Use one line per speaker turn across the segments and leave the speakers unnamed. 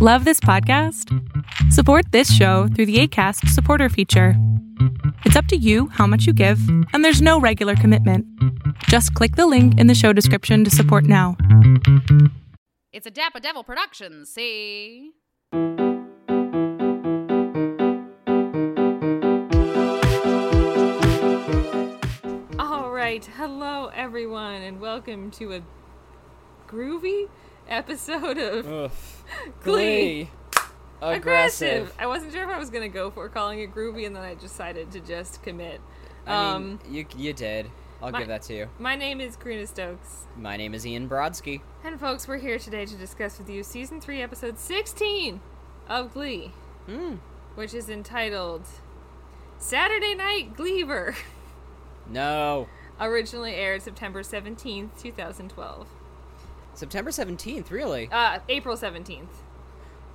Love this podcast? Support this show through the ACAST supporter feature. It's up to you how much you give, and there's no regular commitment. Just click the link in the show description to support now.
It's a Dapper Devil production, see?
All right, hello everyone, and welcome to a groovy episode of
Ugh.
Glee.
Aggressive.
I wasn't sure if I was gonna go for calling it groovy, and then I decided to just commit.
I
Um,
mean, you you did. I'll
my-
give that to you.
my name is Karina Stokes,
My name is Ian Brodsky.
and folks, we're here today to discuss with you season three, episode sixteen of Glee,
Hmm.
which is entitled "Saturday Night Gleaver."
No.
Originally aired September seventeenth, two thousand twelve.
September 17th, really?
Uh, April seventeenth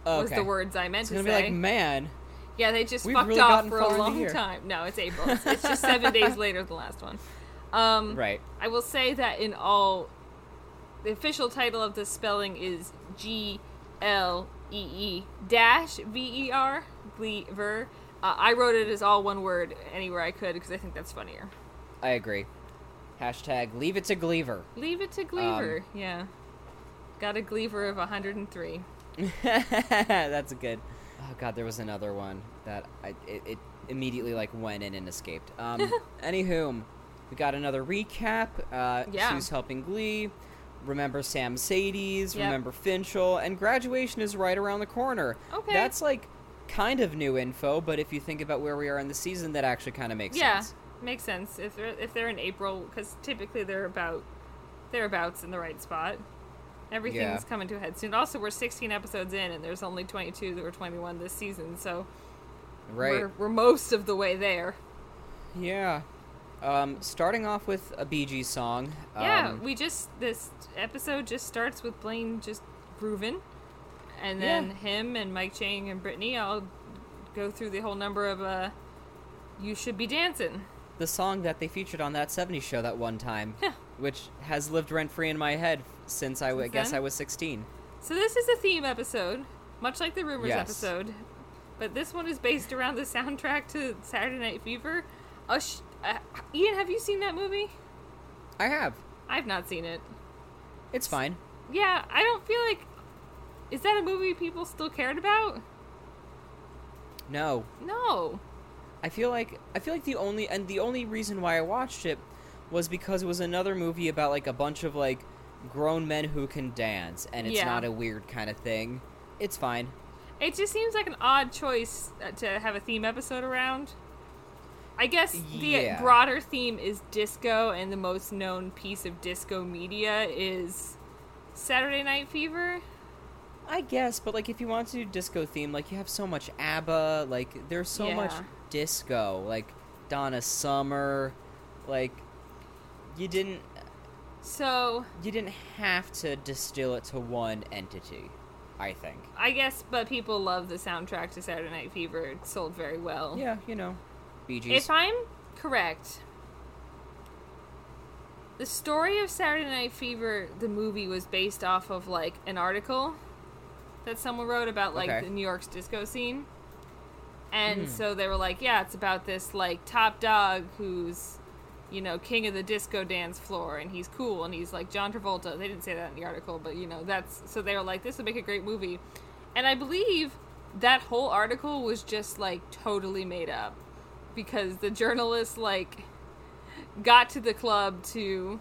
Oh,
was
okay.
the words I meant
It's
to
gonna
say.
be like, man.
Yeah, they just fucked
really
off for a long time. No, it's April. It's, it's just seven days later than the last one. Um,
Right.
I will say that in all, the official title of the spelling is G L E E dash V E R Gleaver. Uh, I wrote it as all one word anywhere I could because I think that's funnier.
I agree. Hashtag leave it to Gleaver.
Leave it to Gleaver. yeah, got a Gleaver of 103.
That's a good. Oh god, there was another one that I it, it immediately like went in and escaped. Um, anywho, we got another recap. Uh,
Yeah.
Sue's helping Glee. Remember Sam Sadies.
Yep.
Remember Finchel. And graduation is right around the corner.
Okay.
That's like kind of new info, but if you think about where we are in the season, that actually kind of makes
yeah,
sense.
Yeah, makes sense if they're if they're in April because typically they're about thereabouts in the right spot. Everything's
Yeah.
coming to a head soon. Also, we're 16 episodes in, and there's only 22 or 21 this season, so
Right.
we're we're most of the way there.
Yeah. Um, starting off with a Bee Gees song.
yeah,
um,
we just this episode just starts with Blaine just grooving, and then
Yeah.
him and Mike Chang and Brittany all go through the whole number of uh, "You should be dancing."
the song that they featured on that 70s show that one time, which has lived rent free in my head since I,
Since
guess? I was 16.
So this is a theme episode, much like the rumors
Yes.
episode, but this one is based around the soundtrack to Saturday Night Fever. Uh, sh- uh, Ian, have you seen that movie?
I have.
I've not seen it.
It's fine.
Yeah, I don't feel like is that a movie people still cared about?
No,
No.
I feel like I feel like the only and the only reason why I watched it was because it was another movie about like a bunch of like grown men who can dance, and it's
Yeah.
not a weird kind of thing. It's fine.
It just seems like an odd choice uh, to have a theme episode around. I guess the
Yeah.
broader theme is disco, and the most known piece of disco media is Saturday Night Fever.
I guess, but like if you want to do disco theme, like you have so much ABBA, like there's so much disco, like Donna Summer, like you didn't
So
you didn't have to distill it to one entity. I think.
I guess, but people love the soundtrack to Saturday Night Fever. It sold very well.
Yeah, you know, Gees.
If I'm correct, the story of Saturday Night Fever, the movie, was based off of like an article that someone wrote about like
Okay.
the New York's disco scene. And
Hmm.
so they were like, yeah, it's about this like top dog who's, you know, king of the disco dance floor and he's cool and he's like John Travolta. They didn't say that in the article, but you know, that's so they were like, this would make a great movie. And I believe that whole article was just like totally made up because the journalist like got to the club to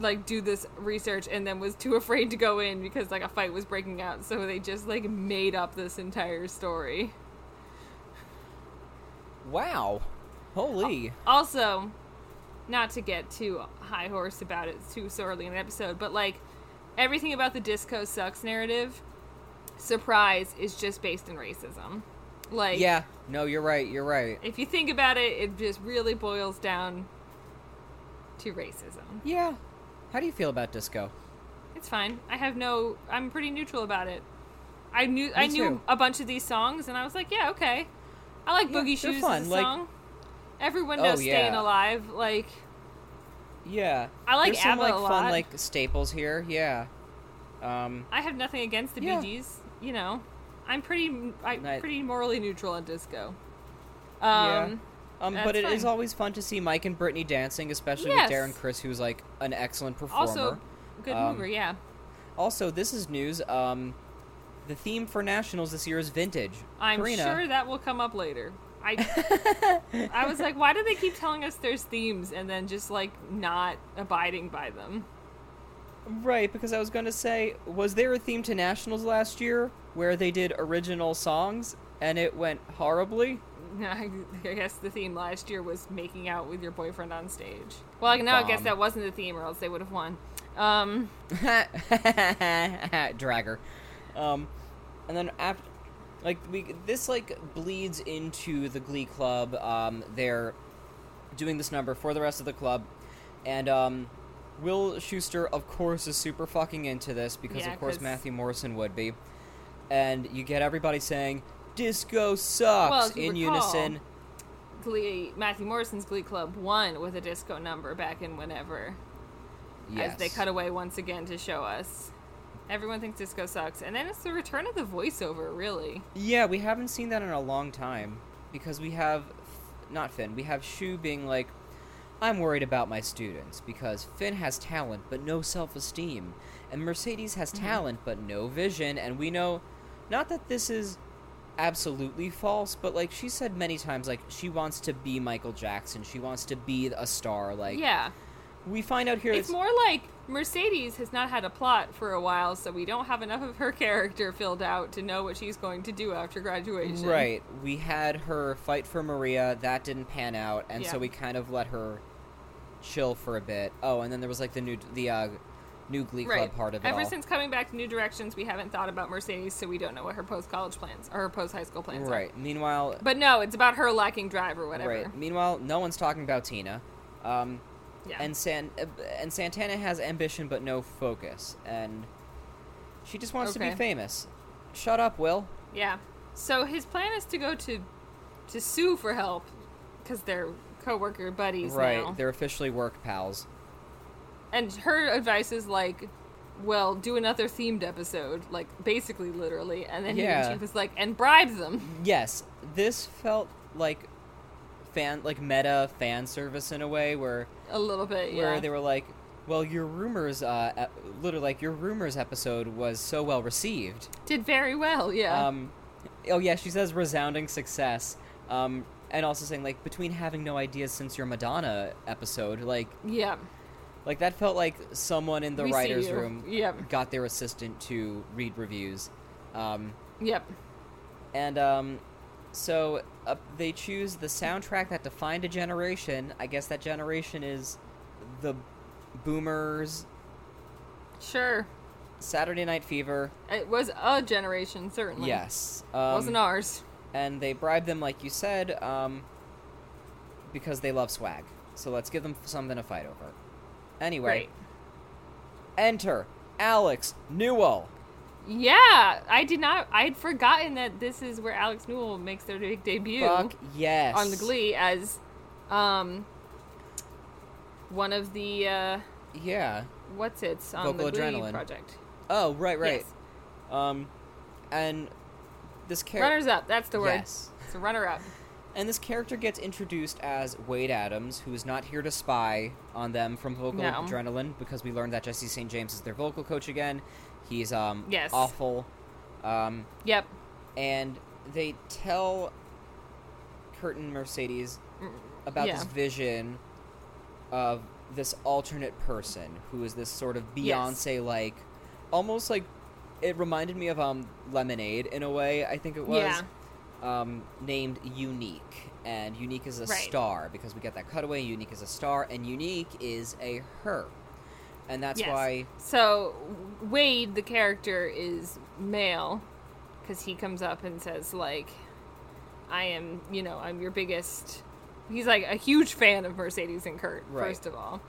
like do this research and then was too afraid to go in because like a fight was breaking out so they just like made up this entire story
wow, holy,
also not to get too high horse about it too so early in the episode but like everything about the disco sucks narrative surprise is just based in racism like
yeah, no, you're right, you're right.
if you think about it it just really boils down to racism
Yeah, how do you feel about disco?
It's fine. I have no. I'm pretty neutral about it. I knew I knew
too.
a bunch of these songs, and I was like, yeah, okay. I like
Yeah,
Boogie Shoes
fun, like-
song. Everyone
Oh,
knows "Staying. Alive." Like,
Yeah,
I like
There's some
ABBA
like fun like staples here. Yeah, um,
I have nothing against the
Yeah.
Bee Gees. You know, I'm pretty I'm
Night-
pretty morally neutral on disco.
Yeah.
Um,
Um, but it is always fun to see Mike and Brittany dancing, especially
Yes.
with Darren Criss, who's like an excellent performer.
also good
Um,
mover, yeah.
Also, this is news. Um, the theme for nationals this year is vintage.
I'm
Karina,
sure that will come up later. I I was like, why do they keep telling us there's themes and then just like not abiding by them?
Right, because I was going to say, was there a theme to nationals last year where they did original songs and it went horribly?
I guess the theme last year was making out with your boyfriend on stage. Well, now I guess that wasn't the theme, or else they would have won. Um,
Dragger. Um, and then after, like we this like bleeds into the Glee Club. Um, they're doing this number for the rest of the club, and um, Will Schuester, of course, is super fucking into this because
Yeah,
of course
'cause-
Matthew Morrison would be, and you get everybody saying "Disco sucks"
Well,
in
recall,
unison.
Glee Matthew Morrison's Glee Club won with a disco number back in whenever,
Yes.
as they cut away once again to show us. Everyone thinks disco sucks, and then it's the return of the voiceover. Really,
Yeah, we haven't seen that in a long time because we have not Finn. We have Schue being like, "I'm worried about my students because Finn has talent but no self-esteem, and Mercedes has
Mm-hmm.
talent but no vision." And we know, not that this is absolutely false, but like she said many times, like she wants to be Michael Jackson. She wants to be a star. Like
yeah.
We find out here,
It's more like Mercedes has not had a plot for a while, so we don't have enough of her character filled out to know what she's going to do after graduation.
Right. We had her fight for Maria. That didn't pan out, and so we kind of let her chill for a bit. Oh, and then there was like the new the uh, new Glee Club
Right.
part of it
Ever
all.
since coming back to New Directions, we haven't thought about Mercedes, so we don't know what her post college plans or her post high school plans are.
right. Meanwhile,
But no, it's about her lacking drive or whatever.
right. Meanwhile, no one's talking about Tina. Um,
Yeah.
and San uh, and Santana has ambition but no focus, and she just wants to be famous. Shut up, Will.
yeah. So his plan is to go to to sue for help because they're coworker buddies
right.
now.
They're officially work pals.
And her advice is like, well, do another themed episode, like basically literally. And then he-
Yeah.
she was like, and bribe them.
Yes, this felt like fan like meta fan service in a way where
A little bit, yeah.
where they were like, "Well, your rumors, uh, literally like your rumors episode was so well received."
Did very well, yeah.
Um, oh yeah, she says resounding success. Um, and also saying like between having no ideas since your Madonna episode, like
yeah.
like that felt like someone in the
We
writers' room
Yep.
got their assistant to read reviews. Um,
Yep.
and um, so uh, they choose the soundtrack that defined a generation. I guess that generation is the Boomers,
Sure.
Saturday Night Fever.
It was a generation, certainly.
Yes, um,
Wasn't ours.
and they bribe them, like you said, um, because they love swag. So let's give them something to fight over. Anyway,
Right.
enter Alex Newell.
Yeah, I did not. I had forgotten that this is where Alex Newell makes their big debut
Fuck yes.
on the Glee as, um, one of the uh,
Yeah.
what's it's on
Vocal
the Glee
Adrenaline.
project.
Oh right, right.
Yes.
Um, and this character.
Runners up. That's the word.
Yes.
It's a runner up.
And this character gets introduced as Wade Adams, who is not here to spy on them from Vocal
No.
Adrenaline, because we learned that Jesse St. James is their vocal coach again. He's um
Yes.
awful. Um,
Yep.
and they tell Curtin Mercedes about
yeah.
this vision of this alternate person who is this sort of Beyonce like almost like it reminded me of um Lemonade in a way, I think it was.
Yeah.
Um, named Unique. And Unique is a
Right.
star because we get that cutaway. Unique is a star, and Unique is a her. And that's
Yes.
why
So Wade, the character, is male because he comes up and says like, "I am, you know, I'm your biggest." He's like a huge fan of Mercedes and Kurt,
Right.
first of all,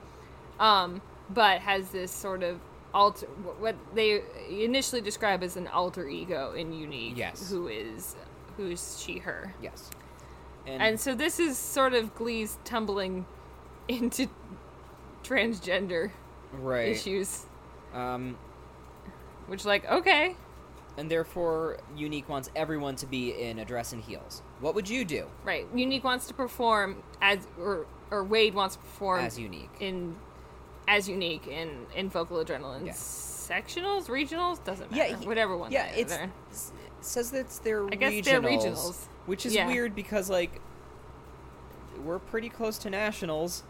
um, but has this sort of alter what they initially describe as an alter ego in Unique,
Yes.
who is who is she her,
yes.
and so this is sort of Glee's tumbling into transgender
right.
issues.
Um,
Which, like, okay,
and therefore Unique wants everyone to be in a dress and heels. What would you do
Right. Unique wants to perform as or or Wade wants to perform
as Unique?
in as unique in in vocal adrenaline
Yeah.
sectionals, regionals doesn't
Yeah,
matter.
he-
Whatever one.
yeah, it's it says that it's their
I guess
regionals,
they're regionals.
which is
Yeah.
weird because like we're pretty close to nationals.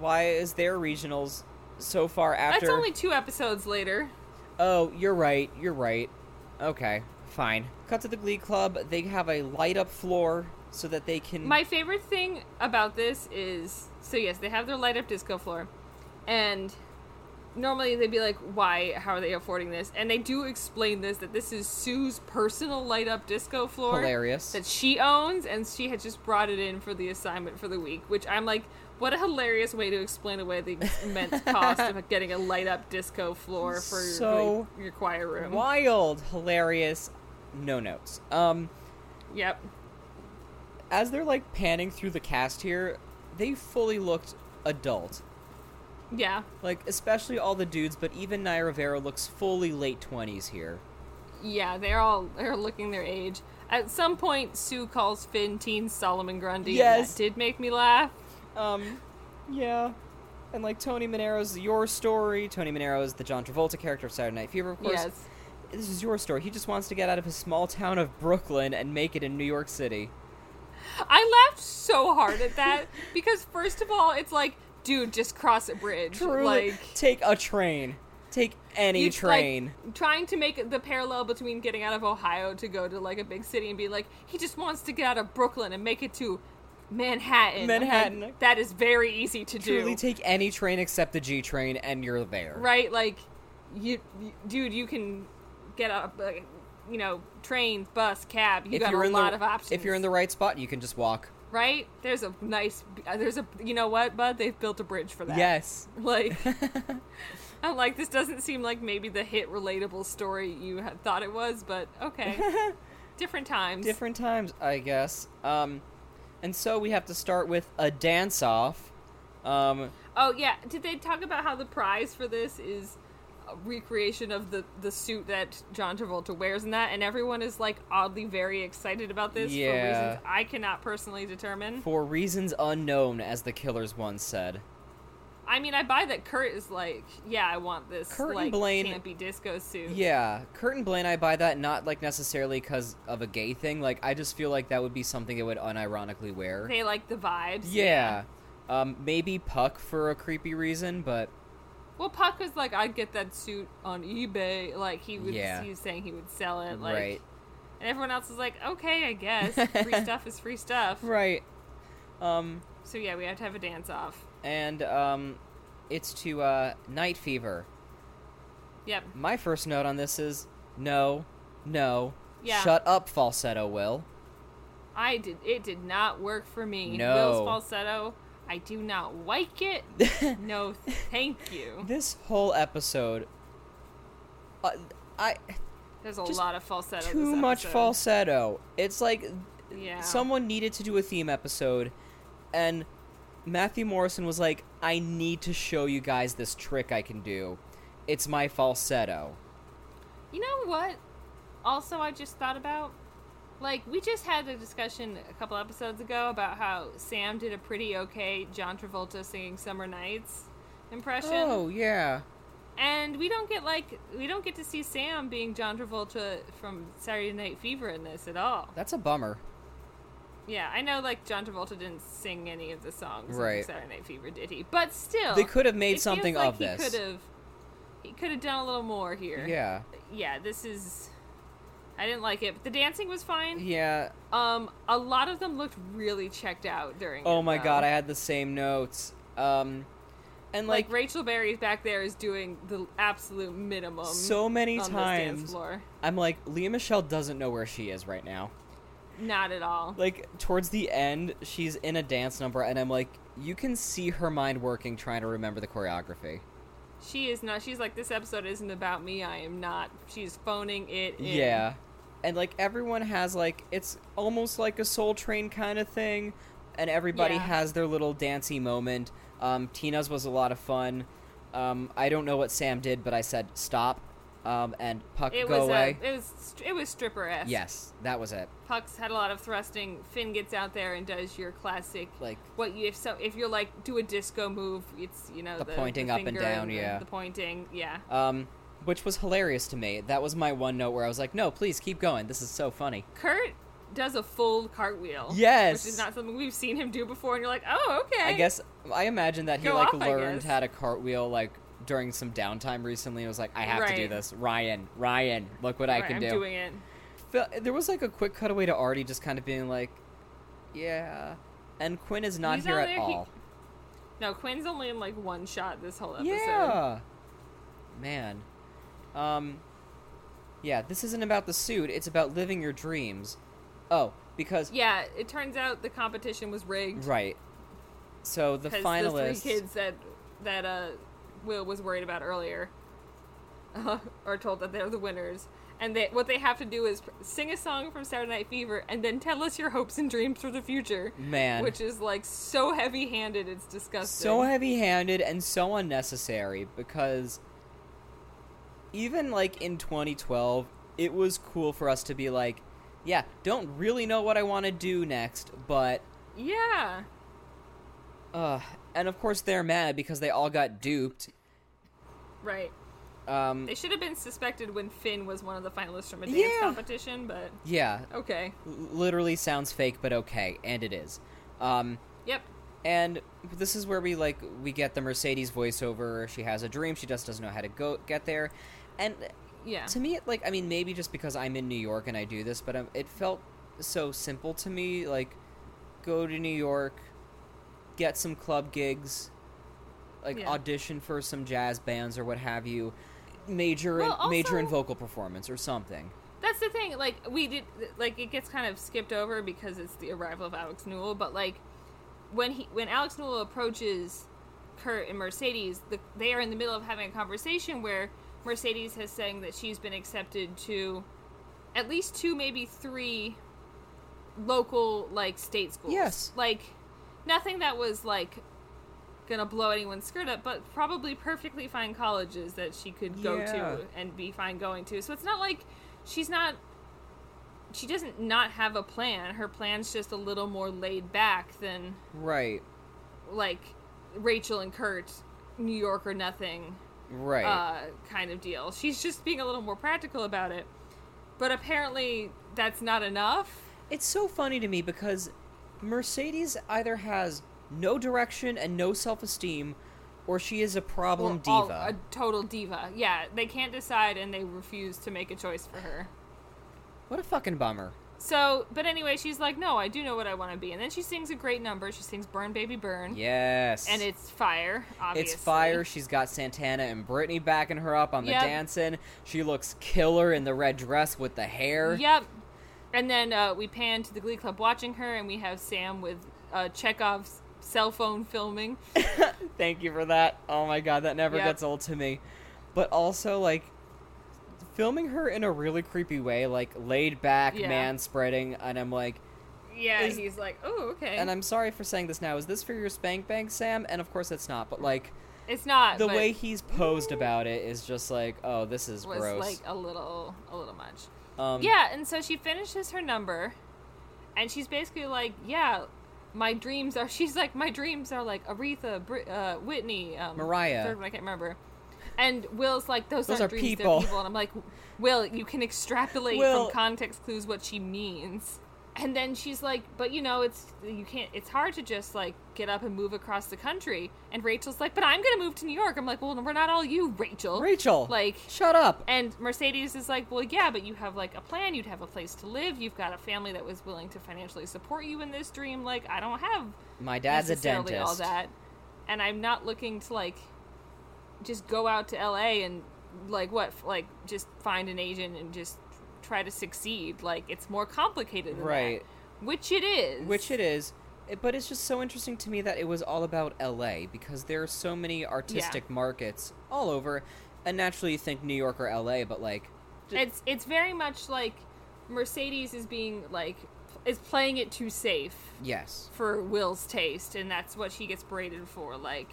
Why is their regionals so far after?
That's only two episodes later.
Oh, you're right. You're right. Okay, fine. Cut to the Glee Club. They have a light up floor so that they can.
My favorite thing about this is so yes, they have their light up disco floor, and normally they'd be like, "Why? How are they affording this?" And they do explain this that this is Sue's personal light up disco floor
Hilarious.
that she owns, and she had just brought it in for the assignment for the week. Which I'm like, what a hilarious way to explain away the immense cost of getting a light up disco floor for
So
like, your choir room.
Wild, hilarious. No notes. Um,
Yep.
as they're like panning through the cast here, they fully looked adult.
Yeah.
Like especially all the dudes, but even Naya Rivera looks fully late twenties here.
Yeah, they're all they're looking their age. At some point, Sue calls Finn Teen Solomon Grundy. and
Yes.
that did make me laugh.
Um, yeah. And like Tony Manero's Your Story. Tony Monero is the John Travolta character of Saturday Night Fever, of course.
Yes.
This is your story. He just wants to get out of his small town of Brooklyn and make it in New York City.
I laughed so hard at that because first of all, it's like, dude, just cross a bridge.
Truly,
Like
take a train. Take any
you-
train.
Like, trying to make the parallel between getting out of Ohio to go to like a big city and be like, he just wants to get out of Brooklyn and make it to Manhattan. I'm like,
Manhattan.
that is very easy to
Truly,
do.
Truly take any train except the G train, and you're there.
right? Like, you, you- dude, you can get a, you know, train, bus, cab. You
If
got
you're
a
in
lot
the,
of options.
If you're in the right spot, you can just walk.
right, there's a nice, there's a, you know what, bud? They've built a bridge for that.
Yes.
Like, I'm like, this doesn't seem like maybe the hit relatable story you had thought it was, but okay, different times.
Different times, I guess. Um, and so we have to start with a dance off. Um,
Oh yeah, did they talk about how the prize for this is a recreation of the the suit that John Travolta wears in that, and everyone is like oddly very excited about this for reasons I cannot personally determine.
for reasons unknown, as the killers once said.
I mean, I buy that Kurt is like, yeah, I want this
Kurt and
like
Blaine-
campy disco suit.
Yeah, Kurt and Blaine, I buy that not like necessarily because of a gay thing. Like, I just feel like that would be something they would unironically wear.
They like the vibes.
Yeah. Um, maybe Puck for a creepy reason, but
Well, Puck was like, I'd get that suit on eBay. Like he was,
Yeah.
he was saying he would sell it. Like,
right,
and everyone else is like, okay, I guess free stuff is free stuff.
right. Um,
So yeah, we have to have a dance off.
And um, it's to uh, Night Fever.
Yep.
My first note on this is no, no,
Yeah.
shut up, falsetto. Will
I did. It did not work for me.
No.
Will's falsetto. I do not like it. no, thank you.
this whole episode, uh, I
There's a lot of falsetto.
too
this
much falsetto. It's like
Yeah.
someone needed to do a theme episode, and Matthew Morrison was like, "I need to show you guys this trick I can do. It's my falsetto."
You know what? Also, I just thought about. Like, we just had a discussion a couple episodes ago about how Sam did a pretty okay John Travolta singing Summer Nights impression.
Oh yeah,
And we don't get, like, we don't get to see Sam being John Travolta from Saturday Night Fever in this at all.
that's a bummer.
Yeah, I know, like, John Travolta didn't sing any of the songs
Right.
in Saturday Night Fever, did he? But still.
They could have made something
like
of this.
He could have. He could have done a little more here.
Yeah,
Yeah, this is. I didn't like it, but the dancing was fine.
yeah.
Um, a lot of them looked really checked out during.
Oh
it,
my
though.
god, I had the same notes. Um, and
like,
like,
Rachel Berry back there is doing the absolute minimum.
so many
this
times,
floor.
I'm like, Lea Michele doesn't know where she is right now.
Not at all.
Like towards the end, she's in a dance number, and I'm like, you can see her mind working, trying to remember the choreography.
She is not. She's like, this episode isn't about me. I am not. She's phoning it. In.
Yeah. And like everyone has like it's almost like a soul train kind of thing and everybody
Yeah.
has their little dancey moment. Um Tina's was a lot of fun. Um I don't know what Sam did, but I said stop. Um, and Puck
It
go
was
away.
A, it was it was stripper esque.
yes, that was it.
Puck's had a lot of thrusting. Finn gets out there and does your classic
Like
what you if so if you're like do a disco move, it's you know
The
the,
pointing up and down,
the-
yeah.
the pointing, yeah.
um, which was hilarious to me. That was my one note where I was like, "No, please keep going. This is so funny."
Kurt does a full cartwheel.
Yes.
which is not something we've seen him do before, and you're like, oh okay.
I guess I imagine that he
Go
like
off,
learned how to cartwheel like during some downtime recently. and was like, "I have to do this." Ryan, Ryan, look what I
Right,
can
I'm
do.
doing it.
There was like a quick cutaway to Artie just kind of being like, "Yeah," and Quinn is not
He's
here
not
at
there, he-
all.
No, Quinn's only in like one shot this whole episode.
Yeah. Man. Um Yeah, this isn't about the suit, it's about living your dreams. Oh, because
Yeah, it turns out the competition was rigged.
right. So the finalists
the three kids that that uh, Will was worried about earlier uh, are told that they're the winners, and they what they have to do is sing a song from Saturday Night Fever and then tell us your hopes and dreams for the future.
Man.
which is like so heavy-handed, it's disgusting.
so heavy-handed and so unnecessary because even like in 2012, it was cool for us to be like, yeah, don't really know what I want to do next, but
yeah,
uh and of course they're mad because they all got duped.
Right.
Um
They should have been suspected when Finn was one of the finalists from a dance
Yeah.
competition, but
yeah,
okay.
l- literally sounds fake but okay, and it is. Um
Yep.
and this is where we like we get the Mercedes voiceover. She has a dream, she just doesn't know how to go get there. And
Yeah.
to me, like I mean, maybe just because I'm in New York and I do this, but um, it felt so simple to me. Like, go to New York, get some club gigs, like
Yeah.
audition for some jazz bands or what have you, major
Well,
in, major in vocal performance or something.
That's the thing. Like we did, like it gets kind of skipped over because it's the arrival of Alex Newell. But like when he when Alex Newell approaches Kurt and Mercedes, the, they are in the middle of having a conversation where Mercedes has saying that she's been accepted to at least two, maybe three local like state schools.
Yes.
like nothing that was like gonna blow anyone's skirt up, but probably perfectly fine colleges that she could go
Yeah.
to and be fine going to. So it's not like she's not she doesn't not have a plan. Her plan's just a little more laid back than
Right,
like Rachel and Kurt, New York or nothing
right.
uh, kind of deal. She's just being a little more practical about it. But apparently that's not enough.
It's so funny to me because Mercedes either has no direction and no self esteem, or she is a problem
all-
diva.
a total diva. Yeah, they can't decide and they refuse to make a choice for her.
What a fucking bummer.
So, but anyway, she's like, "No, I do know what I want to be." And then she sings a great number. She sings "Burn Baby Burn,"
Yes.
and it's fire. Obviously,
It's fire. She's got Santana and Brittany backing her up on the
Yep.
dancing. She looks killer in the red dress with the hair.
Yep. And then uh, we pan to the Glee Club watching her, and we have Sam with uh, Chekhov's cell phone filming.
Thank you for that. Oh my god, that never
Yep.
gets old to me. But also, like, filming her in a really creepy way, like laid back,
Yeah.
man spreading, and I'm like,
Yeah,
Is-
he's like, "Oh, okay."
and I'm sorry for saying this now. Is this for your spank bank, Sam? And of course it's not. But like,
it's not
the
but
way he's posed about it is just like, oh, this is
was
gross.
like a little, a little much.
um,
Yeah, and so she finishes her number, and she's basically like, "Yeah, my dreams are." She's like, "My dreams are like Aretha, Brit- uh, Whitney, um,
Mariah.
Third one I can't remember." And Will's like, "Those,
Those
aren't
are
dreams,
people."
they're people." And I'm like, "Will, you can extrapolate
Will-
from context clues what she means." And then she's like, "But you know, it's you can't. It's hard to just like get up and move across the country." And Rachel's like, "But I'm gonna move to New York." I'm like, "Well, we're not all you, Rachel."
Rachel,
Like,
shut up.
and Mercedes is like, well, yeah, but you have like a plan. You'd have a place to live. You've got a family that was willing to financially support you in this dream. Like, I don't have
My dad's a dentist.
all that, and I'm not looking to like just go out to L.A. and like what, like just find an agent and just try to succeed. Like, it's more complicated than
Right.
that, which it is.
Which it is. But it's just so interesting to me that it was all about LA because there are so many artistic markets all over. And naturally you think New York or LA, but like
It's it's very much like Mercedes is being like is playing it too safe.
yes.
for Will's taste, and that's what she gets berated for. Like,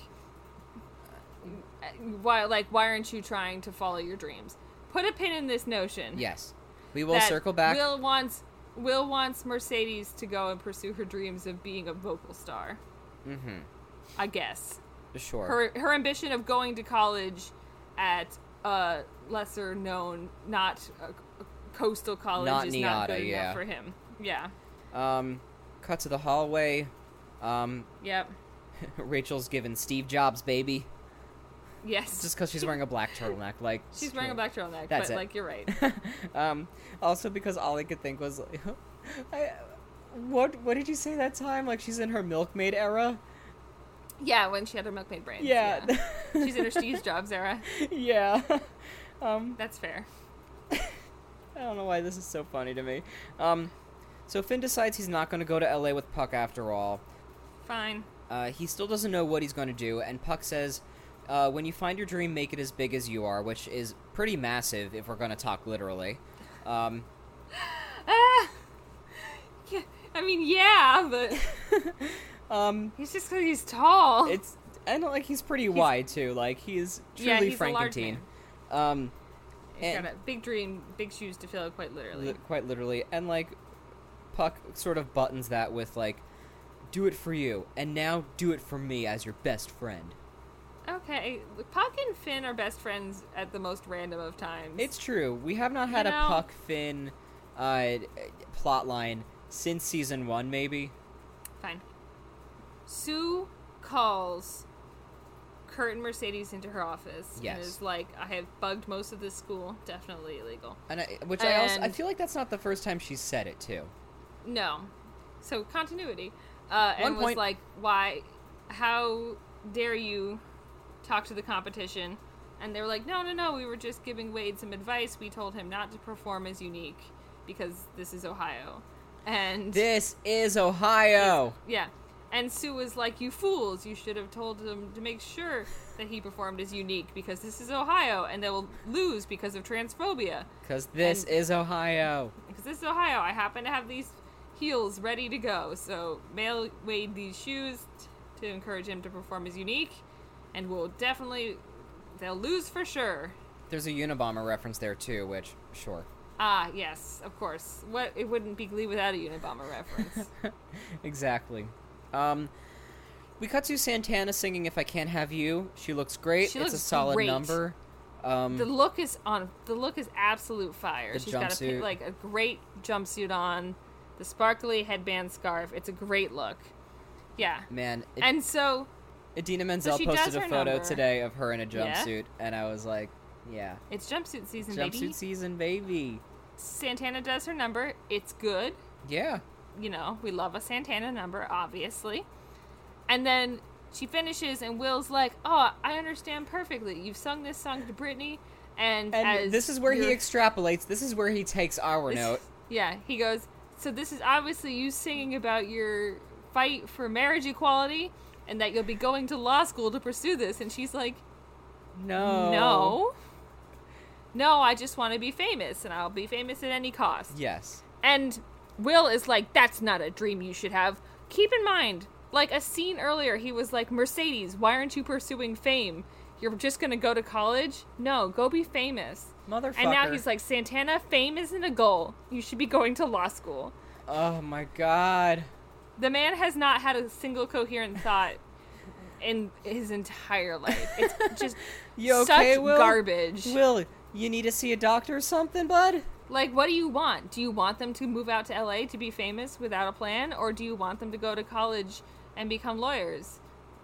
uh, why? Like, why aren't you trying to follow your dreams? put a pin in this notion.
Yes, we will circle back.
Will wants Will wants Mercedes to go and pursue her dreams of being a vocal star.
mm-hmm.
I guess
Sure.
her her ambition of going to college at a lesser known, not coastal college,
Not
is
Neada,
not good
yeah.
enough for him. Yeah.
Um, cut to the hallway. Um,
Yep.
Rachel's giving Steve Jobs baby
Yes.
just because she's wearing a black turtleneck. Like
She's wearing a black turtleneck,
That's
but
it.
like you're right.
um, also because all I could think was, I, what what did you say that time? Like she's in her milkmaid era.
yeah, when she had her milkmaid brains.
Yeah.
yeah. She's in her Steve Jobs era.
yeah. Um,
That's fair.
I don't know why this is so funny to me. Um, so Finn decides he's not going to go to LA with Puck after all.
Fine.
Uh, he still doesn't know what he's going to do, and Puck says, uh, "When you find your dream, make it as big as you are," which is pretty massive if we're going to talk literally. Um,
Ah! Yeah, I mean, yeah, but
um,
he's just because he's tall.
it's and like he's pretty wide too. Like he's truly
Yeah, he's a large man.
Um,
He's
and-
got a big dream, big shoes to fill, quite literally.
li- quite literally, and like Puck sort of buttons that with like, "Do it for you, and now do it for me as your best friend."
Okay, Puck and Finn are best friends at the most random of times.
It's true. We have not had
You
a Puck Finn uh, plot line since season one, maybe.
fine. Sue calls Kurt and Mercedes into her office
Yes.
and is like, "I have bugged most of this school. Definitely illegal."
And I, which I also I feel like that's not the first time she's said it too.
No. So continuity. Uh, and
One
was
point-
like, why, how dare you talk to the competition? And they were like, no, no, no, we were just giving Wade some advice. We told him not to perform as unique because this is Ohio. And
This is Ohio.
yeah. And Sue was like, you fools, you should have told him to make sure that he performed as unique because this is Ohio and they will lose because of transphobia.
Because this
And-
is Ohio.
Because this is Ohio. I happen to have these heels ready to go. So mail Wade these shoes t- to encourage him to perform as unique, and we'll definitely they'll lose for sure.
There's a Unabomber reference there too, which sure.
Ah, yes, of course. What it wouldn't be Glee without a Unabomber reference.
exactly. Um, we cut to Santana singing "If I Can't Have You." She looks great.
She
it's a solid
great.
number. Um,
the look is on. The look is absolute fire. She's got a
jumpsuit.
like a great jumpsuit on, the sparkly headband scarf. It's a great look. Yeah,
man, it,
and so
Idina Menzel
she
posted a photo
number.
today of her in a
Yeah?
jumpsuit, and I was like, "Yeah,
it's jumpsuit season,
jumpsuit
baby.
Jumpsuit season, baby."
Santana does her number. It's good.
Yeah,
you know, we love a Santana number, obviously. And then she finishes, and Will's like, "Oh, I understand perfectly. You've sung this song to Brittany, and,
and this is where he extrapolates. This is where he takes our
this-
note.
Yeah, he goes. So this is obviously you singing about your fight for marriage equality, and that you'll be going to law school to pursue this." And she's like,
No,
"No, no, I just want to be famous, and I'll be famous at any cost."
Yes,
And Will is like, that's not a dream you should have. Keep in mind, like a scene earlier, he was like, Mercedes, why aren't you pursuing fame? You're just gonna go to college? No, go be famous.
motherfucker.
And now he's like, Santana, fame isn't a goal. You should be going to law school.
"Oh my god."
The man has not had a single coherent thought in his entire life. It's just
You okay,
such
Will?
garbage.
Will, you need to see a doctor or something, bud?
Like, what do you want? Do you want them to move out to LA to be famous without a plan, or do you want them to go to college and become lawyers?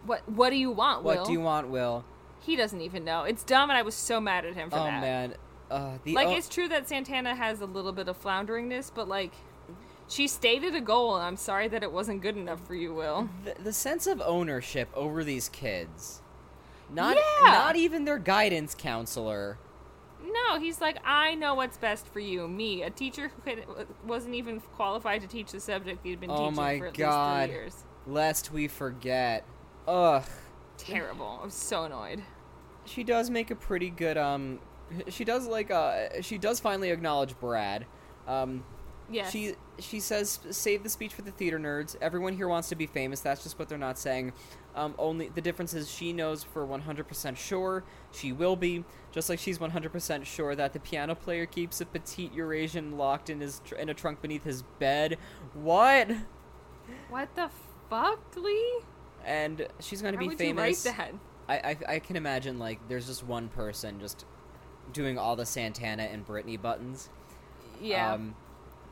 What What do you want, Will?
What do you want, Will?
He doesn't even know. It's dumb, and I was so mad at him for
oh
that.
man, uh, the
Like,
o-
it's true that Santana has a little bit of flounderingness, but like, she stated a goal, and I'm sorry that it wasn't good enough for you, Will.
the, the sense of ownership over these kids. Not
Yeah.
not even their guidance counselor.
No, he's like, I know what's best for you. Me, a teacher who could, wasn't even qualified to teach the subject he'd been
Oh
teaching
my
for at
God.
least three years.
Lest we forget. Ugh.
Terrible. I'm so annoyed.
She does make a pretty good um she does like uh she does finally acknowledge Brad. Um
Yes.
She she says save the speech for the theater nerds. Everyone here wants to be famous. That's just what they're not saying. Um, only the difference is she knows for 100% sure she will be, just like she's 100% sure that the piano player keeps a petite Eurasian locked in his tr- in a trunk beneath his bed. What?
What the fuck, Lee?
And she's going to be famous.
you write that?
I, I I can imagine like there's just one person just doing all the Santana and Brittany buttons.
Yeah.
Um,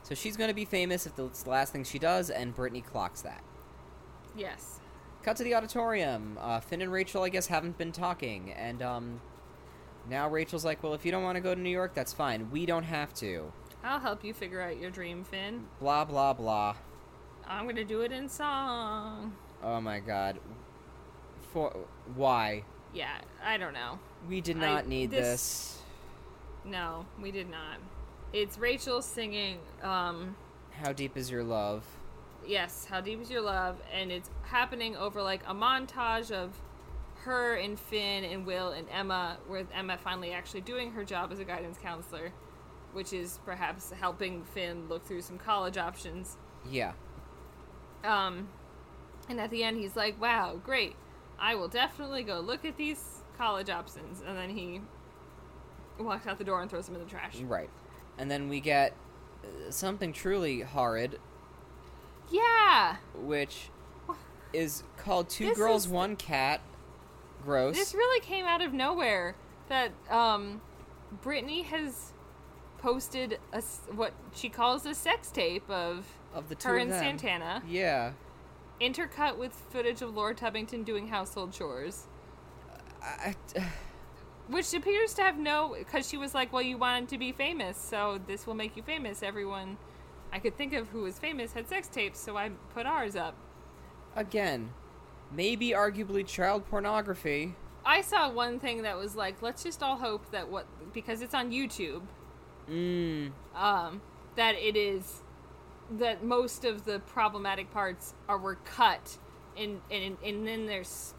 so she's going to be famous if it's the last thing she does, and Brittany clocks that.
yes.
Cut to the auditorium. Uh, Finn and Rachel, I guess, haven't been talking, and um, now Rachel's like, "Well, if you don't want to go to New York, that's fine. We don't have to."
I'll help you figure out your dream, Finn.
Blah blah blah.
I'm gonna do it in song.
Oh my God. For why?
Yeah, I don't know.
We did
I-
not need
this-
this.
No, we did not. It's Rachel singing, um,
How deep is your love?
yes, How Deep Is Your Love? And it's happening over like a montage of her and Finn and Will and Emma, with Emma finally actually doing her job as a guidance counselor, which is perhaps helping Finn look through some college options.
Yeah.
Um, and at the end, he's like, "Wow, great! I will definitely go look at these college options." And then he walks out the door and throws them in the trash.
Right. And then we get uh, something truly horrid,
Yeah,
which is called Two
This
Girls, One Cat. Gross.
this really came out of nowhere. That um, Brittany has posted a, what she calls a sex tape of
of the two
her
of
and
them.
Santana,
Yeah.
intercut with footage of Lord Tubbington doing household chores.
I,
Which appears to have no, because she was like, "Well, you wanted to be famous, so this will make you famous." Everyone I could think of who was famous had sex tapes, so I put ours up.
again, maybe arguably child pornography.
I saw one thing that was like, "Let's just all hope that what because it's on YouTube,
Mmm.
um, that it is that most of the problematic parts are were cut, and and and then there's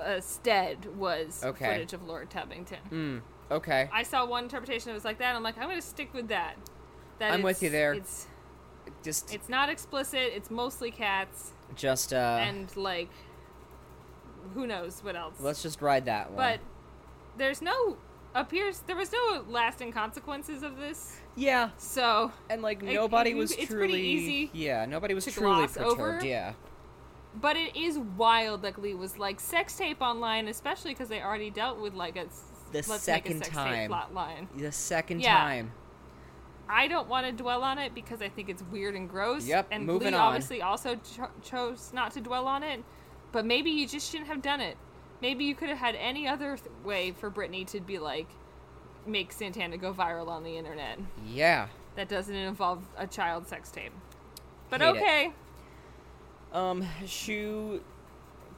uh, stead was
Okay.
footage of Lord Tubbington.
Mm. Okay.
I saw one interpretation that was like that. I'm like, I'm gonna stick with that. That
I'm with you there.
It's
Just,
it's not explicit. It's mostly cats,
just, uh,
and like, who knows what else.
let's just ride that one.
but there's no appears there was no lasting consequences of this.
yeah,
So
and like nobody
you-
was
it's
truly.
pretty easy
yeah, nobody was
to
truly perturbed.
over.
Yeah.
But it is wild that Lee was like sex tape online, especially because they already dealt with like a
The second
a sex
time.
tape plot line.
The second
Yeah.
time.
I don't want to dwell on it because I think it's weird and gross.
Yep,
and
moving
Lee
on.
obviously also cho- chose not to dwell on it. But maybe you just shouldn't have done it. Maybe you could have had any other th- way for Brittany to be like make Santana go viral on the internet
Yeah.
that doesn't involve a child sex tape. But
Hate it. Um, Schue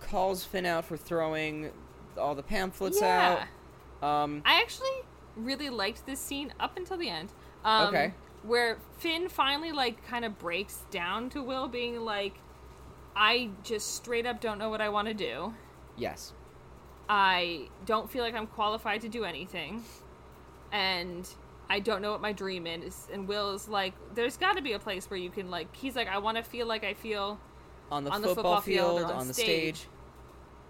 calls Finn out for throwing all the pamphlets
Yeah.
out. Um,
I actually really liked this scene up until the end. Um,
Okay.
Where Finn finally like kind of breaks down to Will, being like, "I just straight up don't know what I want to do.
yes.
I don't feel like I'm qualified to do anything, and I don't know what my dream is." And Will is like, "There's got to be a place where you can like." He's like, "I want to feel like I feel."
On the,
On the
football,
football field
field,
on
on the
stage.
stage.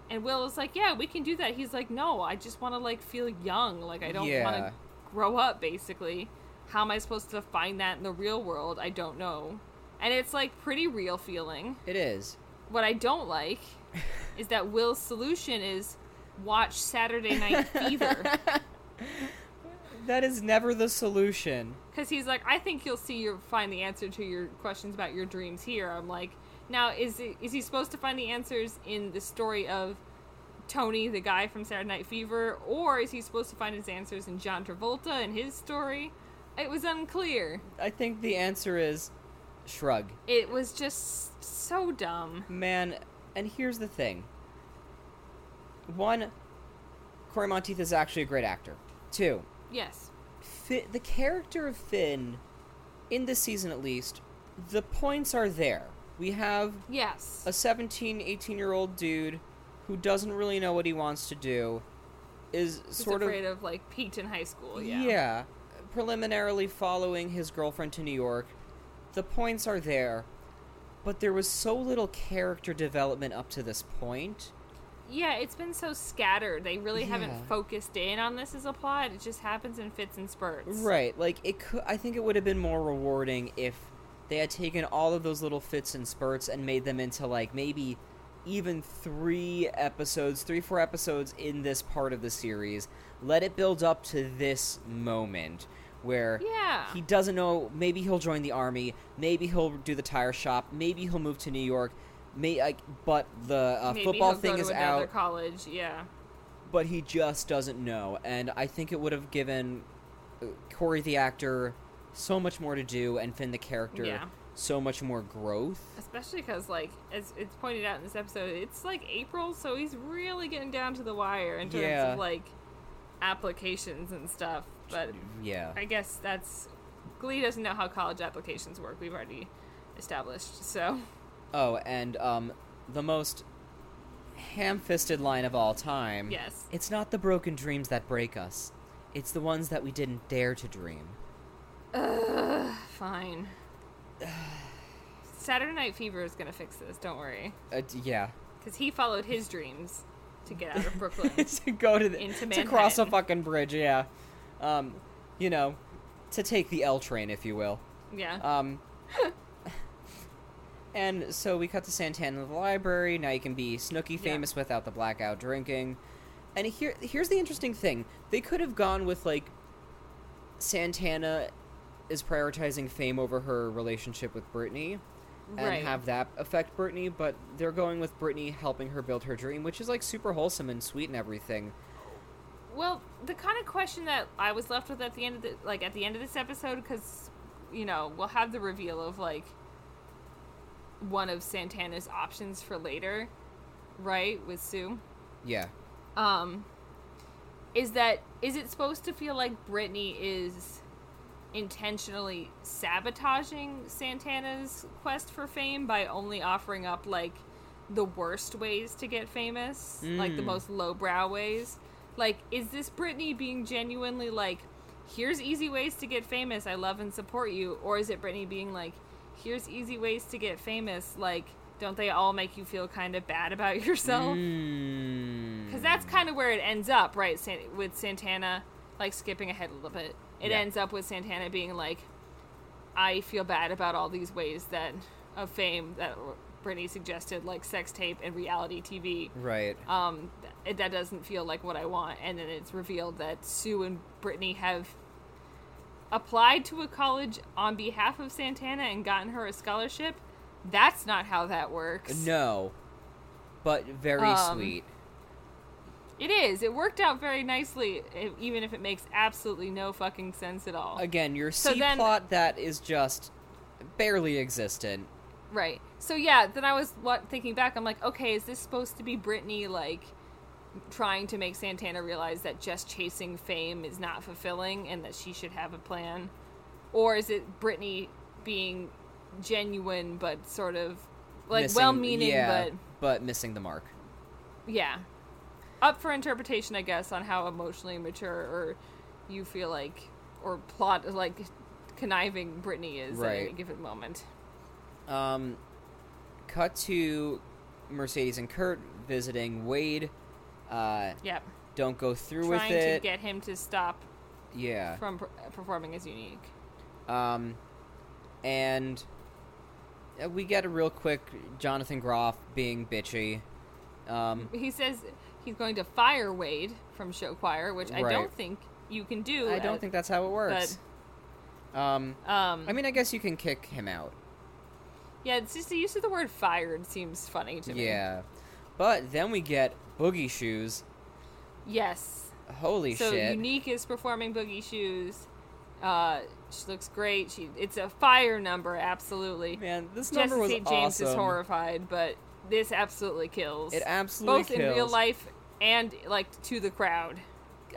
And Will is like, "Yeah, we can do that." He's like, "No, I just want to like feel young. Like I don't want to grow up basically. How am I supposed to find that in the real world? I don't know." And it's like pretty real feeling.
It is.
What I don't like is that Will's solution is watch Saturday Night Fever
That is never the solution.
cuz he's like, "I think you'll see your find the answer to your questions about your dreams here." I'm like, "Now is it, is he supposed to find the answers in the story of Tony, the guy from Saturday Night Fever, or is he supposed to find his answers in John Travolta and his story? It was unclear.
I think the answer is shrug.
It was just so dumb.
Man, and here's the thing. One, Cory Monteith is actually a great actor. Two,
Yes.
Fi- the character of Finn, in this season at least, the points are there. We have
Yes.
a 17, 18 year old dude who doesn't really know what he wants to do, is
Just
sort of.
afraid of, like peaked in high school. Yeah.
yeah, preliminarily following his girlfriend to New York, the points are there, but there was so little character development up to this point.
Yeah, it's been so scattered. They really
Yeah.
haven't focused in on this as a plot. It just happens in fits and spurts.
Right, like it could I think it would have been more rewarding if they had taken all of those little fits and spurts and made them into like maybe even 3 episodes, 3 4 episodes in this part of the series. Let it build up to this moment where
Yeah.
he doesn't know maybe he'll join the army, maybe he'll do the tire shop, maybe he'll move to New York. May like, but the uh,
Maybe
football
he'll
thing
go to
is out
college. Yeah.
but he just doesn't know. And I think it would have given uh, Cory the actor so much more to do, and Finn the character
Yeah.
so much more growth.
Especially because, like, as it's pointed out in this episode, it's like April, so he's really getting down to the wire in terms
Yeah.
of like applications and stuff. But
Yeah,
I guess that's Glee doesn't know how college applications work. We've already established. So
Oh, and um, the most ham-fisted line of all time.
yes,
It's not the broken dreams that break us. It's the ones that we didn't dare to dream.
Fine. Saturday Night Fever is gonna fix this. Don't worry,
Uh, yeah.
because he followed his dreams to get out of Brooklyn.
to go to the
Into
to cross a fucking bridge, yeah. Um, you know, to take the L train, if you will.
yeah.
Um, and so we cut to Santana in the library. Now you can be Snooki famous without the blackout drinking. And here, here's the interesting thing: they could have gone with like Santana is prioritizing fame over her relationship with Brittany, and
Right.
have that affect Brittany. But they're going with Brittany helping her build her dream, which is like super wholesome and sweet and everything.
Well, the kind of question that I was left with at the end of the like at the end of this episode, because you know we'll have the reveal of like one of Santana's options for later, right? With Sue,
Yeah.
um, is that is it supposed to feel like Brittany is intentionally sabotaging Santana's quest for fame by only offering up like the worst ways to get famous, like the
Mm.
most lowbrow ways? Like, is this Brittany being genuinely like, here's easy ways to get famous, I love and support you? Or is it Brittany being like, here's easy ways to get famous, like, don't they all make you feel kind of bad about yourself?
Mm.
Because that's kind of where it ends up, right? San- with Santana, like skipping ahead a little bit, it
Yeah.
ends up with Santana being like, "I feel bad about all these ways that of fame that Brittany suggested, like sex tape and reality TV.
right.
Um, th- that doesn't feel like what I want." And then it's revealed that Sue and Brittany have applied to a college on behalf of Santana and gotten her a scholarship. That's not how that works.
No, but very
Um,
sweet.
It is. It worked out very nicely, even if it makes absolutely no fucking sense at all.
Again, your
So
C
then-
plot that is just barely existent.
right. So yeah, then I was what thinking back. I'm like, okay, is this supposed to be Brittany like trying to make Santana realize that just chasing fame is not fulfilling and that she should have a plan, or is it Brittany being genuine but sort of like
Missing-
well-meaning
yeah,
but
but missing the mark.
yeah up for interpretation i guess on how emotionally mature or you feel like or plot like conniving brittany is at any
Right.
given moment
Um, cut to Mercedes and Kurt visiting Wade. Uh,
yep
don't go through it.
trying
with
to
it.
get him to stop
yeah.
from per- performing as unique
Um, and uh, we get a real quick Jonathan Groff being bitchy. Um,
he says he's going to fire wade from show choir which i
Right.
don't think you can do
I don't
at-
think that's how it works. um,
um
I mean, I guess you can kick him out.
yeah it's just the use of the word fired seems funny to me
Yeah. But then we get Boogie Shoes.
yes
Holy
so
shit.
unique is performing boogie shoes uh she looks great she it's a fire number absolutely
Man, this
Jesse
number was
St. James is horrified, but this absolutely kills.
It absolutely
both in real life and like to the crowd.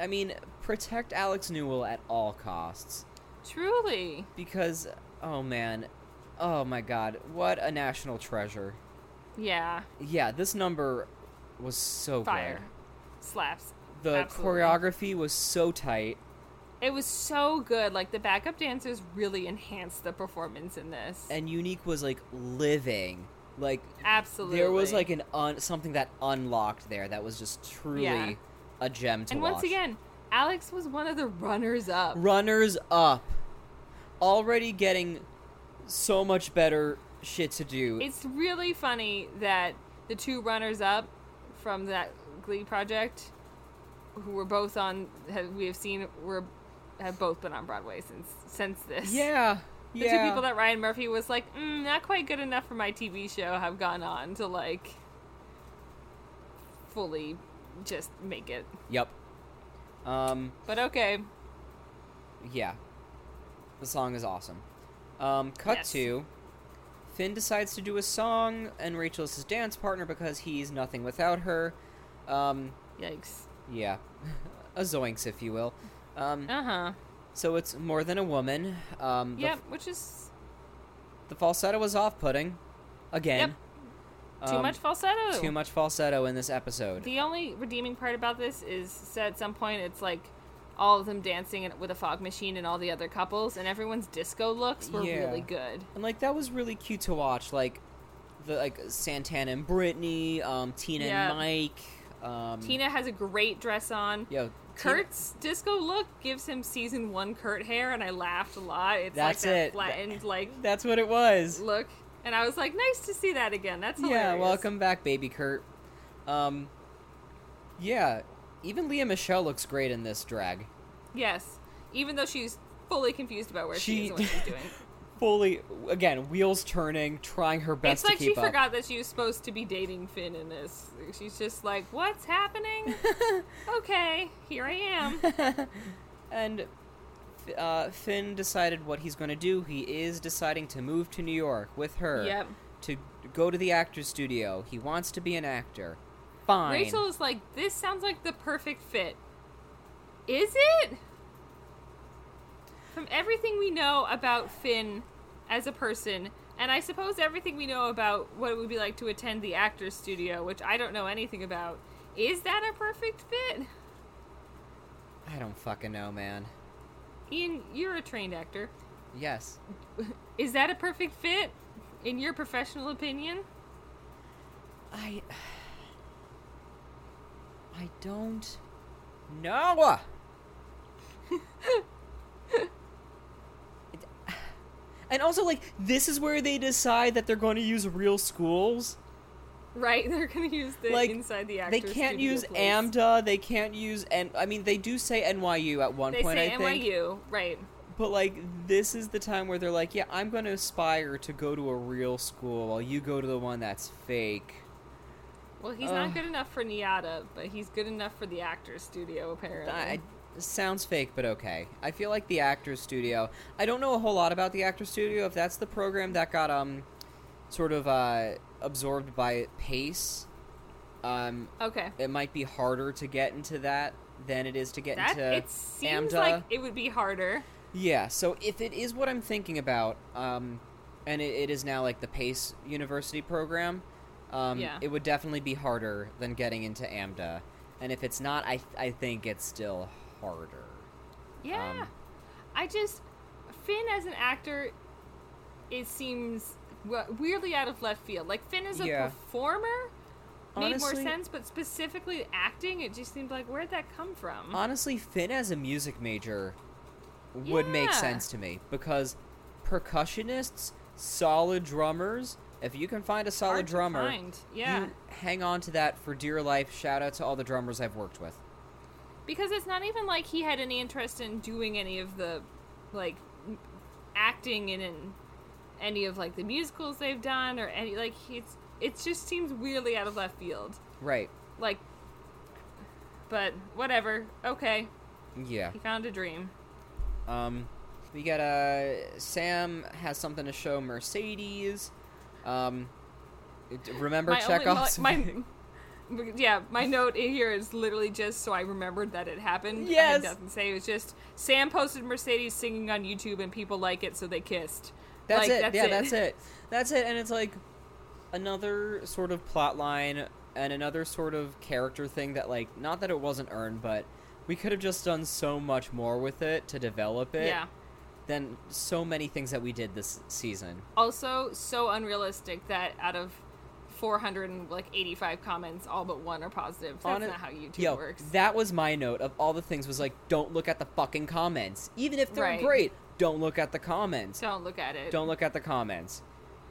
I mean, protect Alex Newell at all costs.
Truly,
Because, oh man, oh my god, what a national treasure.
yeah,
Yeah, this number was so
fire
good.
slaps.
The
Absolutely.
choreography was so tight.
It was so good. Like the backup dancers really enhanced the performance in this.
and Unique was like living. Like
Absolutely.
there was like an un- something that unlocked there that was just truly
Yeah.
a gem to
And
watch.
once again, Alex was one of the runners up.
runners up, already getting so much better shit to do.
It's really funny that the two runners up from that Glee project, who were both on, have, we have seen, were have both been on Broadway since since this.
yeah,
The
yeah.
two people that Ryan Murphy was like, mm, not quite good enough for my TV show, have gone on to like fully just make it.
Yep. Um.
But okay,
Yeah. The song is awesome. Um. Cut
Yes.
to. Finn decides to do a song, and Rachel is his dance partner because he's nothing without her. Um.
yikes.
Yeah. a zoinks, if you will. Um.
Uh huh.
So it's more than a woman. Um.
Yep, which is
the falsetto was off-putting. Again. Yep.
too
Um,
much falsetto.
Too much falsetto in this episode.
The only redeeming part about this is said at some point it's like all of them dancing with a fog machine and all the other couples, and everyone's disco looks were
Yeah.
really good.
And like that was really cute to watch. Like the like Santana and Brittany, um, Tina
Yeah.
and Mike. Um,
Tina has a great dress on.
Yo,
Kurt's disco look gives him season one Kurt hair, and I laughed a lot. It's
That's
like that
it.
flattened like
That's what it was.
look, and I was like, nice to see that again. That's
Yeah, welcome back, baby Kurt. Um, yeah, even Lea Michele looks great in this drag.
Yes, even though she's fully confused about where she,
She-
is and what she's doing.
Fully, again, wheels turning, trying her best
it's like she
up.
forgot that she was supposed to be dating Finn in this. She's just like, what's happening? okay, here I am.
And uh, Finn decided what he's going to do. He is deciding to move to New York with her.
Yep.
To go to the actor's studio. He wants to be an actor. Fine.
Rachel is like, this sounds like the perfect fit. Is it? From everything we know about Finn as a person, and I suppose everything we know about what it would be like to attend the actor's studio, which I don't know anything about, is that a perfect fit?
I don't fucking know, man.
Ian, you're a trained actor.
Yes.
Is that a perfect fit, in your professional opinion?
I. I don't know. It- and also, like, this is where they decide that they're going to use real schools.
Right, they're gonna use the
Like,
inside the actors.
They
can't
use
place.
AMDA. They can't use, and I mean, they do say NYU at one
They
point.
say
I think.
NYU, right?
But like this is the time where they're like, yeah, I'm going to aspire to go to a real school while you go to the one that's fake.
Well, he's
Ugh.
not good enough for NYADA, but he's good enough for the actor's studio, apparently.
I, sounds fake, but okay. I feel like the Actors Studio. I don't know a whole lot about the Actors Studio. If that's the program that got um, sort of uh absorbed by Pace, um,
okay.
it might be harder to get into that than it is to get
That
into
it seems
AMDA.
like it would be harder.
Yeah, so if it is what I'm thinking about, um, and it, it is now like the Pace University program, um,
Yeah.
it would definitely be harder than getting into AMDA. And if it's not, I I think it's still harder.
Yeah.
Um,
I just Finn as an actor, it seems weirdly out of left field. Like Finn as a
Yeah.
performer made more sense, but specifically acting, it just seemed like where'd that come from?
Honestly, Finn as a music major would make sense to me because percussionists, solid drummers. If you can find a solid
Hard
drummer,
find. Yeah.
you hang on to that for dear life. Shout out to all the drummers I've worked with.
Because it's not even like he had any interest in doing any of the like acting in, in any of like the musicals they've done or any like it's it just seems weirdly out of left field
Right.
like but whatever okay
Yeah.
he found a dream
Um, we got uh, Sam has something to show Mercedes. Um, remember
my only my, my yeah my note in here is literally just so i remembered that it happened
Yes.
it doesn't say it was just sam posted mercedes singing on youtube and people like it so they kissed
That's
Like,
it. yeah, that's it. That's it. And it's like another sort of plot line and another sort of character thing that like not that it wasn't earned, but we could have just done so much more with it to develop it
Yeah.
than so many things that we did this season.
Also, so unrealistic that out of 485 comments, all but one are positive. That's
it-
not how YouTube
Yo,
works.
that was my note of all the things was like, don't look at the fucking comments. Even if they're
Right.
great, don't look at the comments.
Don't look at it.
Don't look at the comments.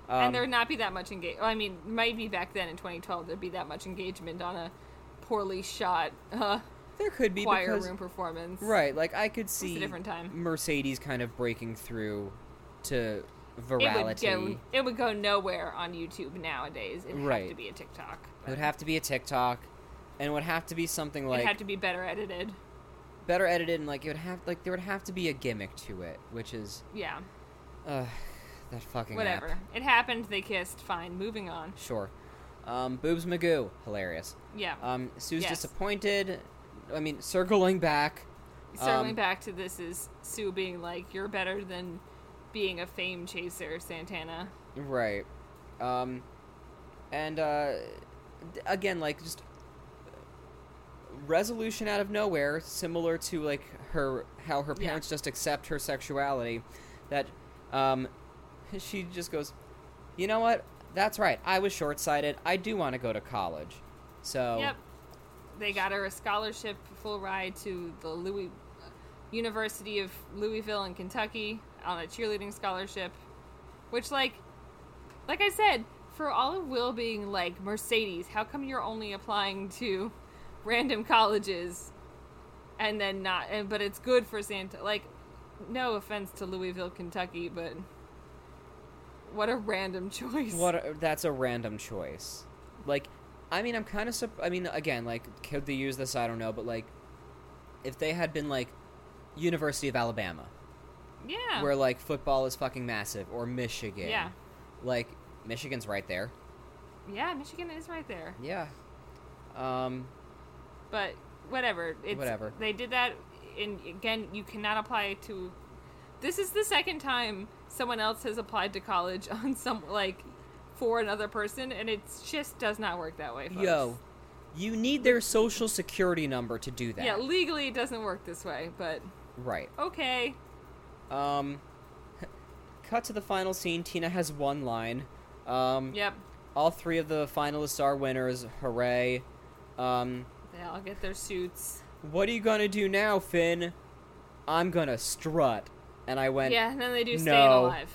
Um,
and there'd not be that much engagement. I mean, maybe back then in 2012 there'd be that much engagement on a poorly shot uh,
there could be
choir
because,
room performance.
right. Like I could see a
different time.
Mercedes kind of breaking through to
It would
virality.
go. It would go nowhere on YouTube nowadays. It'd have to be a TikTok.
It would have to be a TikTok, and it would have to be something like
It'd have to be better edited.
better edited, and like it would have like there would have to be a gimmick to it, which is
Yeah.
uh, that fucking
Whatever.
app.
It happened. They kissed. Fine. Moving on.
Sure. Um, Boobs Magoo, hilarious.
Yeah.
Um, Sue's
Yes.
disappointed. I mean, circling back.
Circling
um,
back to this is Sue being like, "You're better than being a fame chaser, Santana."
Right. Um, and uh, again, like just resolution out of nowhere, similar to like her how her
Yeah.
parents just accept her sexuality. That um, she just goes, you know what? That's right. I was short sighted. I do want to go to college. So
Yep. They got her a scholarship, full ride to the Louis University of Louisville in Kentucky on a cheerleading scholarship, which like like I said, for all of Will being like Mercedes, how come you're only applying to random colleges and then not and but it's good for Santa like no offense to Louisville, Kentucky, but what a random choice.
What? A, that's a random choice. Like, I mean, I'm kind of. I mean, again, like, could they use this? I don't know, but like, if they had been like University of Alabama,
yeah.
where like football is fucking massive, or Michigan,
yeah.
like Michigan's right there.
Yeah, Michigan is right there.
Yeah. Um.
but whatever. It's,
Whatever.
They did that, and again, you cannot apply to. This is the second time someone else has applied to college on some like for another person, and it just does not work that way. Folks.
Yo, you need their social security number to do that.
Yeah, legally it doesn't work this way, but
right.
okay.
Um. Cut to the final scene. Tina has one line. Um.
Yep,
All three of the finalists are winners. Hooray. Um.
they all get their suits.
What are you gonna do now, Finn? I'm gonna strut. And I went,
yeah, and then they do staying
no.
alive.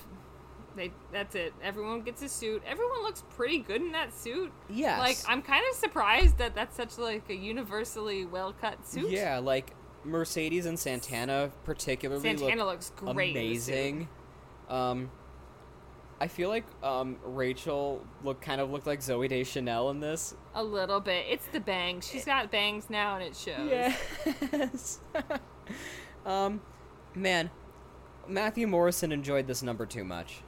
They that's it. Everyone gets a suit. Everyone looks pretty good in that suit.
yes.
Like I'm kind of surprised that that's such like a universally well cut suit.
Yeah, like Mercedes and Santana particularly
Santana
look
looks great. in the suit.
amazing. Um, I feel like um, Rachel look kind of looked like Zooey Deschanel in this.
A little bit. It's the bangs. She's got bangs now, and it shows.
Yes. um, man, Matthew Morrison enjoyed this number too much.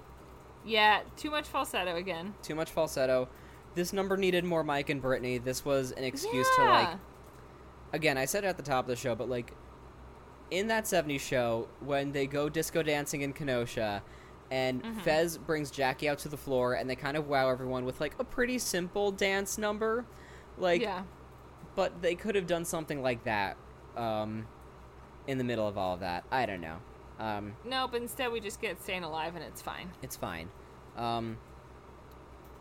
Yeah, too much falsetto again.
Too much falsetto. This number needed more Mike and Brittany. This was an excuse to like again, I said it at the top of the show, but like in that 70s show, when they go disco dancing in Kenosha, and
Mm-hmm.
Fez brings Jackie out to the floor, and they kind of wow everyone with like a pretty simple dance number, like,
yeah.
but they could have done something like that, um, in the middle of all of that. I don't know. Um,
but Instead, we just get staying alive, and it's fine.
it's fine. Um,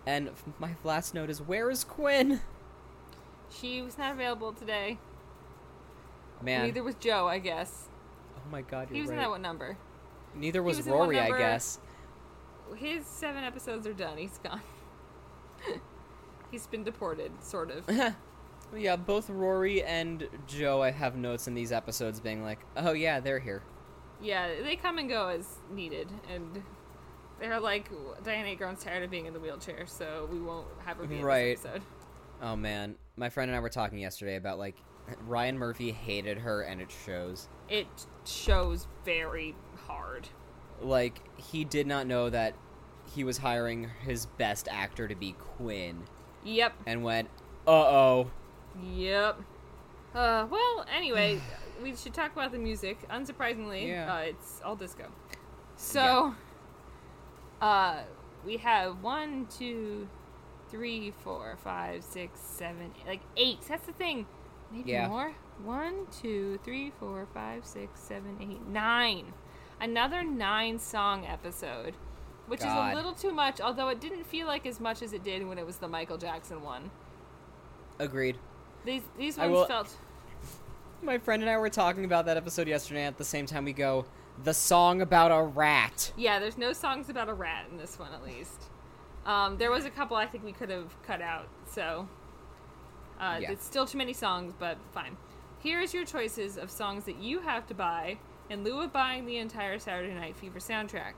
and my last note is, where is Quinn?
She was not available today.
Man,
Neither was Joe, I guess.
oh my God, you're
He was
right.
in that one number.
Neither was,
was
Rory, I guess.
His seven episodes are done. He's gone. He's been deported, sort of.
Yeah, both Rory and Joe, I have notes in these episodes being like, oh yeah, they're here.
yeah, they come and go as needed, and they're like, Dianna Agron's tired of being in the wheelchair, so we won't have her be in
Right.
this episode.
Oh man, my friend and I were talking yesterday about like Ryan Murphy hated her and it shows.
It shows very hard.
Like he did not know that he was hiring his best actor to be Quinn
Yep.
and went, "Uh-oh."
Yep. Uh, well, anyway, we should talk about the music. Unsurprisingly,
Yeah.
uh, it's all disco. So, uh, we have one, two, three, four, five, six, seven, like eight. That's the thing. Maybe
Yeah.
more. One, two, three, four, five, six, seven, eight, nine. Another nine song episode, which is a little too much. Although it didn't feel like as much as it did when it was the Michael Jackson one.
Agreed.
These these ones
will-
felt.
My friend and I were talking about that episode yesterday. At the same time, we go the song about a rat.
Yeah, there's no songs about a rat in this one, at least. Um, there was a couple I think we could have cut out, so uh,
Yeah.
it's still too many songs, but fine. Here's your choices of songs that you have to buy in lieu of buying the entire Saturday Night Fever soundtrack.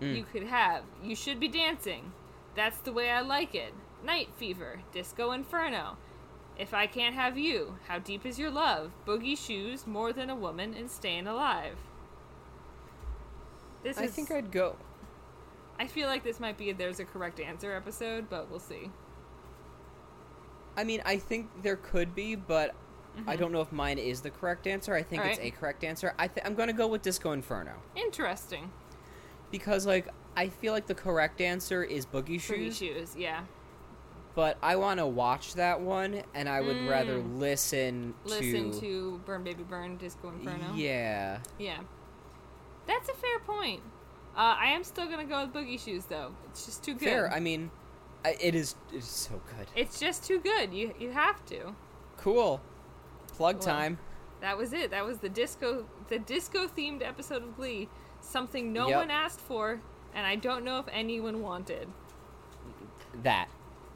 Mm.
You could have "You Should Be Dancing," "That's the Way I Like It," "Night Fever," "Disco Inferno." If I Can't Have You, How Deep Is Your Love, Boogie Shoes, More Than a Woman, and Staying Alive. This
I
is,
think I'd go.
I feel like this might be a There's a Correct Answer episode, but we'll see.
I mean, I think there could be, but I don't know if mine is the correct answer. I think it's a correct answer. I th- I'm gonna go with Disco Inferno
Interesting.
because, like, I feel like the correct answer is Boogie Shoes.
Boogie
Shoes,
yeah.
but I want to watch that one, and I would rather
Mm.
listen to.
Listen to Burn Baby Burn, Disco Inferno.
Yeah.
Yeah. That's a fair point. Uh, I am still gonna go with Boogie Shoes, though. It's just too good.
Fair. I mean, I, it is. It is so good.
it's just too good. You you have to.
Cool. Plug time.
That was it. That was the disco the disco themed episode of Glee. Something no
Yep.
one asked for, and I don't know if anyone wanted.
That.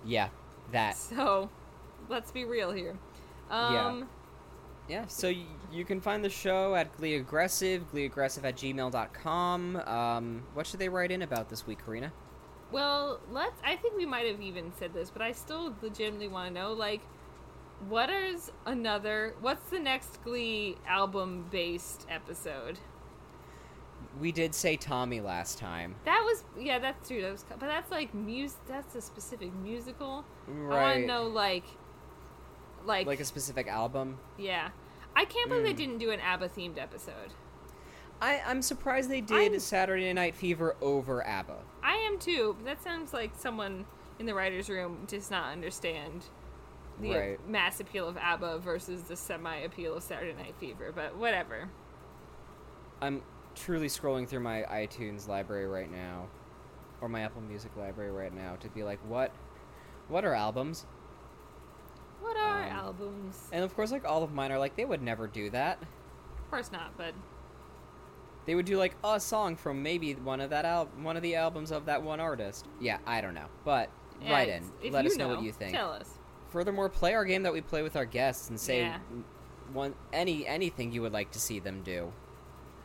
Yeah. That.
So, let's be real here.
Yeah.
Um,
Yeah, so y- you can find the show at Glee Aggressive, gleeaggressive at gmail.com. Um, what should they write in about this week, Karina?
Well, let's. I think we might have even said this, but I still legitimately want to know, like, what is another? What's the next Glee album-based episode?
We did say Tommy last time.
That was, yeah, that's true. That was, but that's like mus. That's a specific musical. Right. I want to know, like, like,
Like a specific album.
yeah. I can't believe they
Mm.
didn't do an ABBA-themed episode.
I, I'm surprised they did
I'm-
Saturday Night Fever over ABBA.
I am too. But that sounds like someone in the writers' room does not understand the
Right.
mass appeal of ABBA versus the semi appeal of Saturday Night Fever. But whatever.
I'm truly scrolling through my iTunes library right now, or my Apple Music library right now, to be like, what, what are albums?
What are
Um,
albums?
And of course, like all of mine are like they would never do that.
Of course not. But
They would do like a song from maybe one of that al- one of the albums of that one artist. Yeah, I don't know, but
yeah,
write in. Let us know, what you think.
Tell us.
Furthermore, play our game that we play with our guests and say
Yeah.
one any anything you would like to see them do.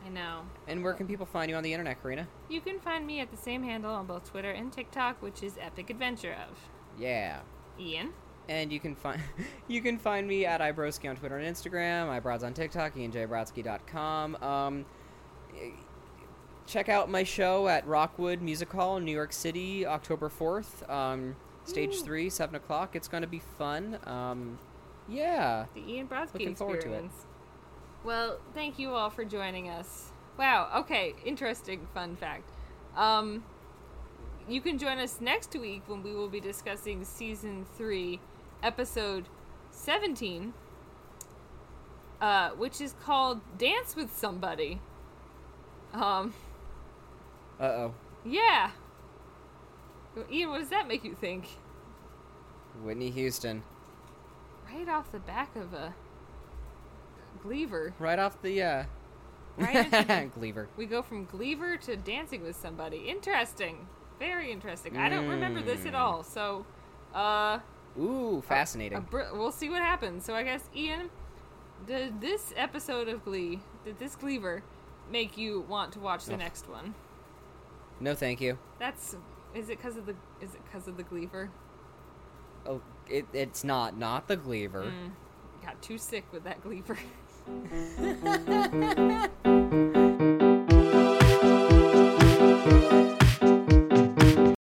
I know.
And where can people find you on the internet, Karina?
You can find me at the same handle on both Twitter and TikTok, which is Epic Adventure of
Yeah.
Ian.
And you can find you can find me at iBroski on Twitter and Instagram, iBrods on TikTok, ianjbrodsky.com. Um, check out my show at Rockwood Music Hall in New York City, October fourth. Um, stage
Ooh.
three, seven o'clock. It's gonna be fun. Um, yeah.
The Ian Brodsky
Looking forward to it.
experience. Well, thank you all for joining us. Wow. Okay. Interesting fun fact. Um, you can join us next week when we will be discussing season three, episode seventeen, uh, which is called "Dance with Somebody." Um,
Uh oh.
yeah. Ian, what does that make you think?
Whitney Houston.
Right off the back of a Gleaver.
Right off the uh.
Right
Gleaver.
We go from Gleaver to dancing with somebody. Interesting. Very interesting. I don't remember this at
Mm.
all. So, uh,
Ooh, fascinating.
a br- we'll see what happens. So I guess Ian, did this episode of Glee, did this Gleaver make you want to watch the
Ugh.
next one?
no, thank you.
That's is it because of the is it because of the Gleaver?
Oh, it, it's not not the Gleaver.
Mm, got too sick with that Gleaver.